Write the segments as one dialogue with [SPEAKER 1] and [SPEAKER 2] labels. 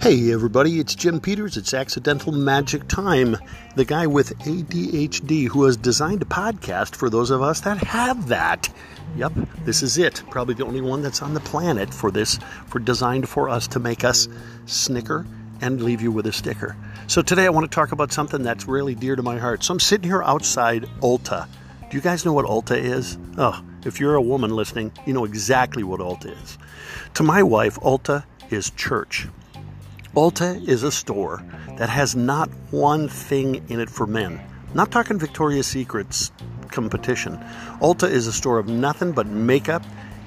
[SPEAKER 1] Hey everybody, it's Jim Peters. It's Accidental Magic Time, the guy with ADHD who has designed a podcast for those of us that have that. Yep, this is it. Probably the only one that's on the planet for this, for designed for us to make us snicker and leave you with a sticker. So today I want to talk about something that's really dear to my heart. So I'm sitting here outside Ulta. Do you guys know what Ulta is? Oh, if you're a woman listening, you know exactly what Ulta is. To my wife, Ulta is church. Ulta is a store that has not one thing in it for men. Not talking Victoria's Secrets competition. Ulta is a store of nothing but makeup,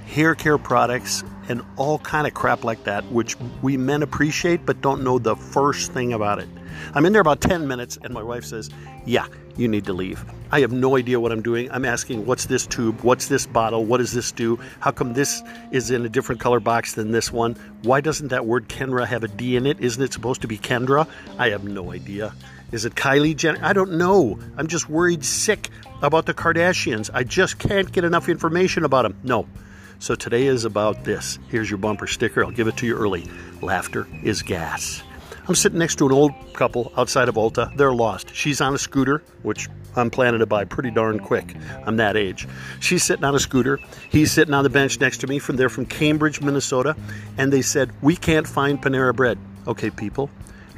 [SPEAKER 1] hair care products, and all kind of crap like that, which we men appreciate but don't know the first thing about it. I'm in there about 10 minutes, and my wife says, Yeah, you need to leave. I have no idea what I'm doing. I'm asking, What's this tube? What's this bottle? What does this do? How come this is in a different color box than this one? Why doesn't that word Kenra have a D in it? Isn't it supposed to be Kendra? I have no idea. Is it Kylie Jenner? I don't know. I'm just worried sick about the Kardashians. I just can't get enough information about them. No. So today is about this. Here's your bumper sticker. I'll give it to you early. Laughter is gas. I'm sitting next to an old couple outside of Ulta. They're lost. She's on a scooter, which I'm planning to buy pretty darn quick. I'm that age. She's sitting on a scooter. He's sitting on the bench next to me. From they're from Cambridge, Minnesota, and they said we can't find Panera Bread. Okay, people.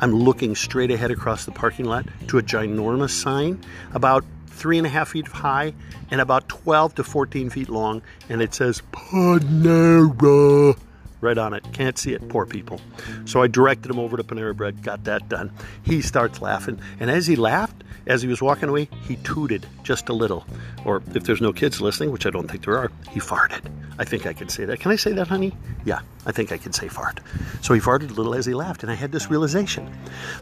[SPEAKER 1] I'm looking straight ahead across the parking lot to a ginormous sign about three and a half feet high and about 12 to 14 feet long, and it says Panera right on it. Can't see it, poor people. So I directed him over to Panera Bread, got that done. He starts laughing, and as he laughed, as he was walking away, he tooted just a little. Or if there's no kids listening, which I don't think there are, he farted. I think I can say that. Can I say that, honey? Yeah, I think I can say fart. So he farted a little as he laughed, and I had this realization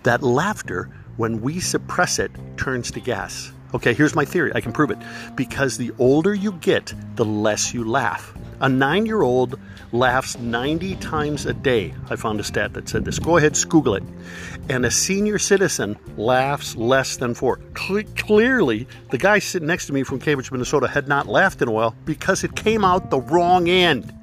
[SPEAKER 1] that laughter, when we suppress it, turns to gas. Okay, here's my theory. I can prove it. Because the older you get, the less you laugh. A nine year old laughs 90 times a day. I found a stat that said this. Go ahead, Google it. And a senior citizen laughs less than four. Cle- clearly, the guy sitting next to me from Cambridge, Minnesota had not laughed in a while because it came out the wrong end.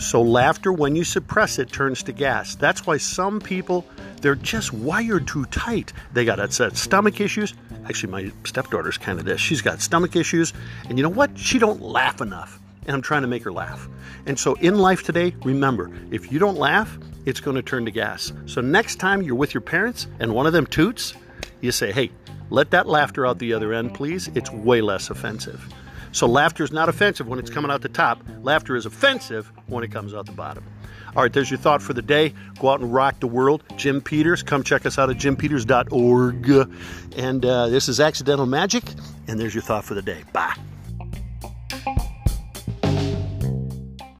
[SPEAKER 1] So, laughter, when you suppress it, turns to gas. That's why some people, they're just wired too tight. They got that stomach issues. Actually, my stepdaughter's kind of this. She's got stomach issues. And you know what? She don't laugh enough. And I'm trying to make her laugh. And so, in life today, remember, if you don't laugh, it's going to turn to gas. So, next time you're with your parents and one of them toots, you say, hey, let that laughter out the other end, please. It's way less offensive. So laughter is not offensive when it's coming out the top. Laughter is offensive when it comes out the bottom. All right, there's your thought for the day. Go out and rock the world. Jim Peters, come check us out at jimpeters.org. And uh, this is Accidental Magic, and there's your thought for the day. Bye.